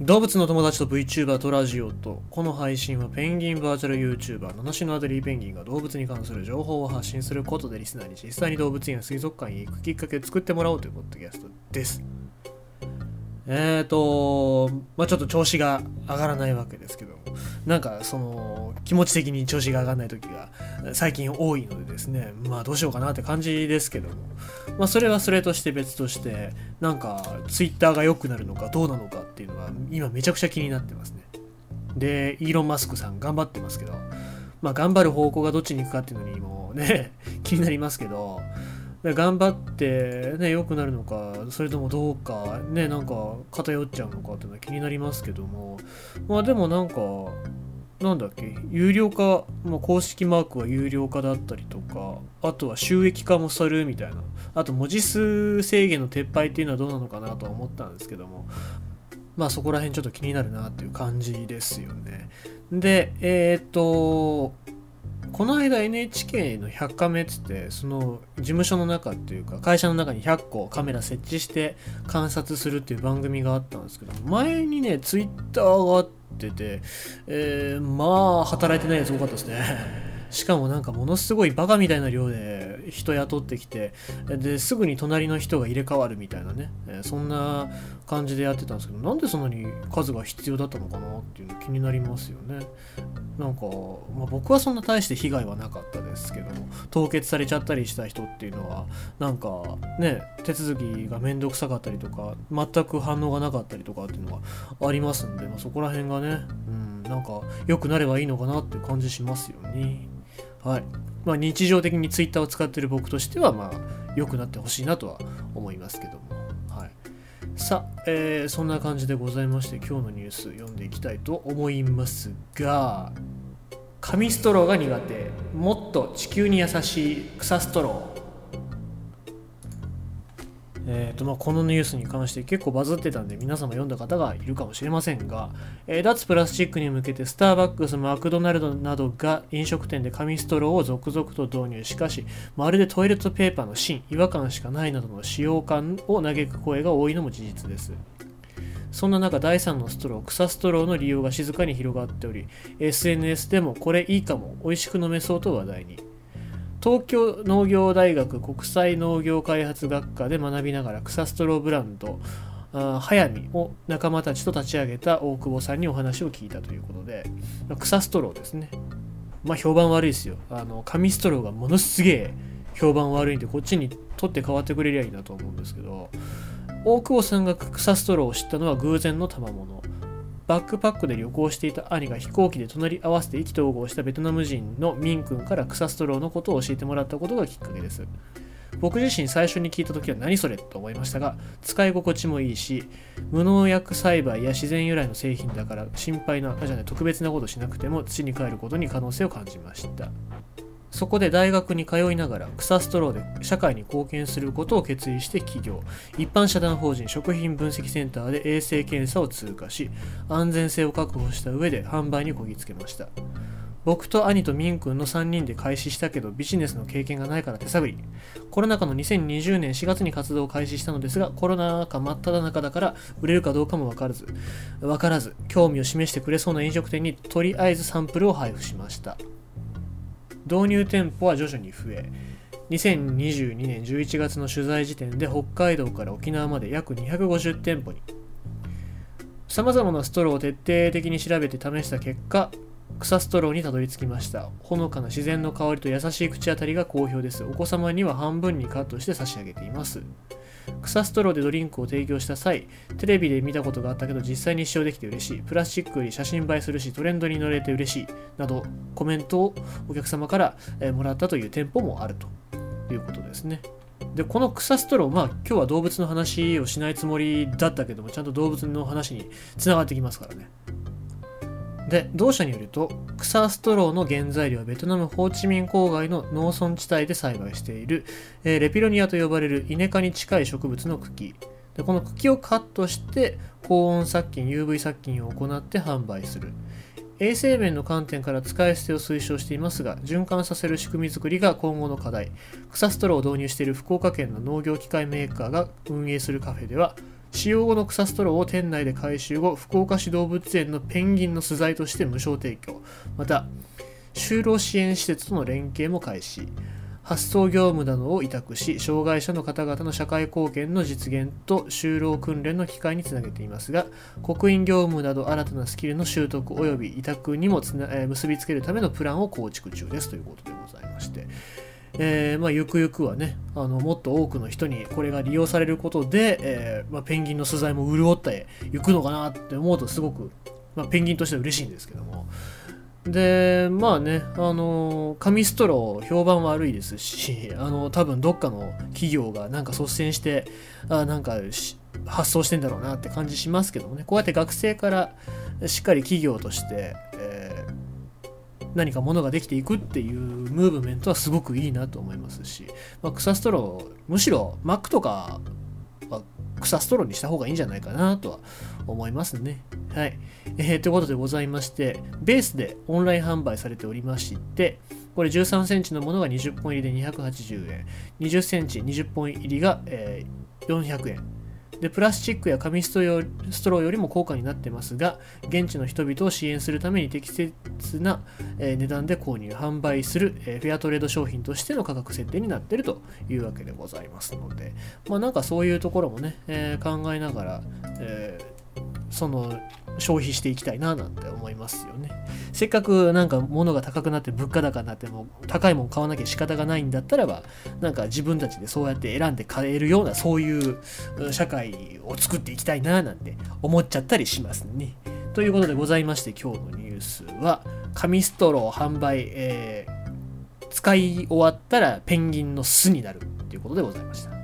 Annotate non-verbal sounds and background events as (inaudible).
動物の友達と VTuber とラジオとこの配信はペンギンバーチャル YouTuber 七種のアデリーペンギンが動物に関する情報を発信することでリスナーに実際に動物園や水族館に行くきっかけを作ってもらおうというポッドキャストです。えーとまあちょっと調子が上がらないわけですけどなんかその気持ち的に調子が上がらない時が最近多いのでですねまあどうしようかなって感じですけども。まあそれはそれとして別としてなんか Twitter が良くなるのかどうなのかっていうのは今めちゃくちゃ気になってますね。でイーロン・マスクさん頑張ってますけど。まあ頑張る方向がどっちに行くかっていうのにもね (laughs) 気になりますけど。頑張ってね良くなるのかそれともどうかねなんか偏っちゃうのかっていうのは気になりますけども。まあでもなんかなんだっけ有料化、まあ、公式マークは有料化だったりとかあとは収益化もするみたいな。あと文字数制限の撤廃っていうのはどうなのかなとは思ったんですけども。まあそこら辺ちょっと気になるなっていう感じですよね。でえっ、とこの間 NHK の100カメっつってその事務所の中っていうか会社の中に100個カメラ設置して観察するっていう番組があったんですけど前にねツイッターがあってて、えー、まあ働いてないやつ多かったですね。しかもなんかものすごいバカみたいな量で人雇ってきてですぐに隣の人が入れ替わるみたいなね、えそんな感じでやってたんですけどなんでそんなに数が必要だったのかなっていうの気になりますよね。なんか、まあ、僕はそんな大して被害はなかったですけど凍結されちゃったりした人っていうのはなんかね手続きがめんどくさかったりとか全く反応がなかったりとかっていうのがありますんで、まあ、そこら辺がね、うん、なんか良くなればいいのかなっていう感じしますよね。はい。まあ、日常的にツイッターを使ってる僕としては、まあ、良くなってほしいなとは思いますけども。はい、さあ、えー、そんな感じでございまして、今日のニュース読んでいきたいと思いますが、紙ストローが苦手、もっと地球に優しい草ストロー。えーとまあ、このニュースに関して結構バズってたんで皆様読んだ方がいるかもしれませんが、えー、脱プラスチックに向けてスターバックス、マクドナルドなどが飲食店で紙ストローを続々と導入。しかしまるでトイレットペーパーの芯違和感しかないなどの使用感を嘆く声が多いのも事実です。そんな中第3のストロー草ストローの利用が静かに広がっており SNS でもこれいいかも美味しく飲めそうと話題に。東京農業大学国際農業開発学科で学びながら草ストローブランド早見を仲間たちと立ち上げた大久保さんにお話を聞いたということで草ストローですね。まあ評判悪いですよ。あの紙ストローがものすげえ評判悪いんでこっちに取って代わってくれりゃいいなと思うんですけど大久保さんが草ストローを知ったのは偶然の賜物。バックパックで旅行していた兄が飛行機で隣り合わせて意気投合したベトナム人のミン君から草ストローのことを教えてもらったことがきっかけです。僕自身最初に聞いた時は何それと思いましたが使い心地もいいし無農薬栽培や自然由来の製品だから心配なじゃない特別なことしなくても土に帰ることに可能性を感じましたそこで大学に通いながら草ストローで社会に貢献することを決意して起業。一般社団法人食品分析センターで衛生検査を通過し安全性を確保した上で販売にこぎつけました。僕と兄とミン君の3人で開始したけどビジネスの経験がないから手探り。コロナ禍の2020年4月に活動を開始したのですがコロナ禍真っ只中だから売れるかどうかも分からず分からず興味を示してくれそうな飲食店にとりあえずサンプルを配布しました。導入店舗は徐々に増え2022年11月の取材時点で北海道から沖縄まで約250店舗に。さまざまなストローを徹底的に調べて試した結果草ストローにたどり着きました。ほのかな自然の香りと優しい口当たりが好評です。お子様には半分にカットして差し上げています。草ストローでドリンクを提供した際、テレビで見たことがあったけど実際に使用できて嬉しい、プラスチックより写真映えするしトレンドに乗れて嬉しい、などコメントをお客様から、えもらったという店舗もあると。いうことですね。で、この草ストロー、まあ今日は動物の話をしないつもりだったけども、ちゃんと動物の話につながってきますからね。で同社によると草ストローの原材料はベトナムホーチミン郊外の農村地帯で栽培している、えー、レピロニアと呼ばれるイネ科に近い植物の茎。でこの茎をカットして高温殺菌 UV 殺菌を行って販売する。衛生面の観点から使い捨てを推奨していますが循環させる仕組み作りが今後の課題。草ストローを導入している福岡県の農業機械メーカーが運営するカフェでは使用後の草ストローを店内で回収後福岡市動物園のペンギンの巣材として無償提供。また就労支援施設との連携も開始。発送業務などを委託し障害者の方々の社会貢献の実現と就労訓練の機会につなげていますが刻印業務など新たなスキルの習得及び委託にもつな、えー結びつけるためのプランを構築中です。ということでございまして。えーまあ、ゆくゆくはねあのもっと多くの人にこれが利用されることで、えーまあ、ペンギンの素材も潤っていくのかなって思うとすごく、まあ、ペンギンとしては嬉しいんですけども。でまあねあの紙ストロー評判悪いですしあの多分どっかの企業がなんか率先してあなんか発送してんだろうなって感じしますけどもね。こうやって学生からしっかり企業として、何かものができていくっていうムーブメントはすごくいいなと思いますし、まあ、草ストローむしろ Mac とかは草ストローにした方がいいんじゃないかなとは思いますね。はい。えーということでございまして、ベースでオンライン販売されておりまして、これ13センチのものが20本入りで280円、20センチ20本入りが、えー400円。で、プラスチックや紙ストローよりも高価になってますが、現地の人々を支援するために適切な、え値段で購入、販売する、えフェアトレード商品としての価格設定になっているというわけでございますので、まあなんかそういうところもね、えー考えながら、えーその消費していきたいななんて思いますよね。せっかくなんか物が高くなって物価高になっても高いもん買わなきゃ仕方がないんだったらばなんか自分たちでそうやって選んで買えるようなそういう社会を作っていきたいななんて思っちゃったりしますね。ということでございまして今日のニュースは紙ストロー販売、えー使い終わったらペンギンの巣になるということでございました。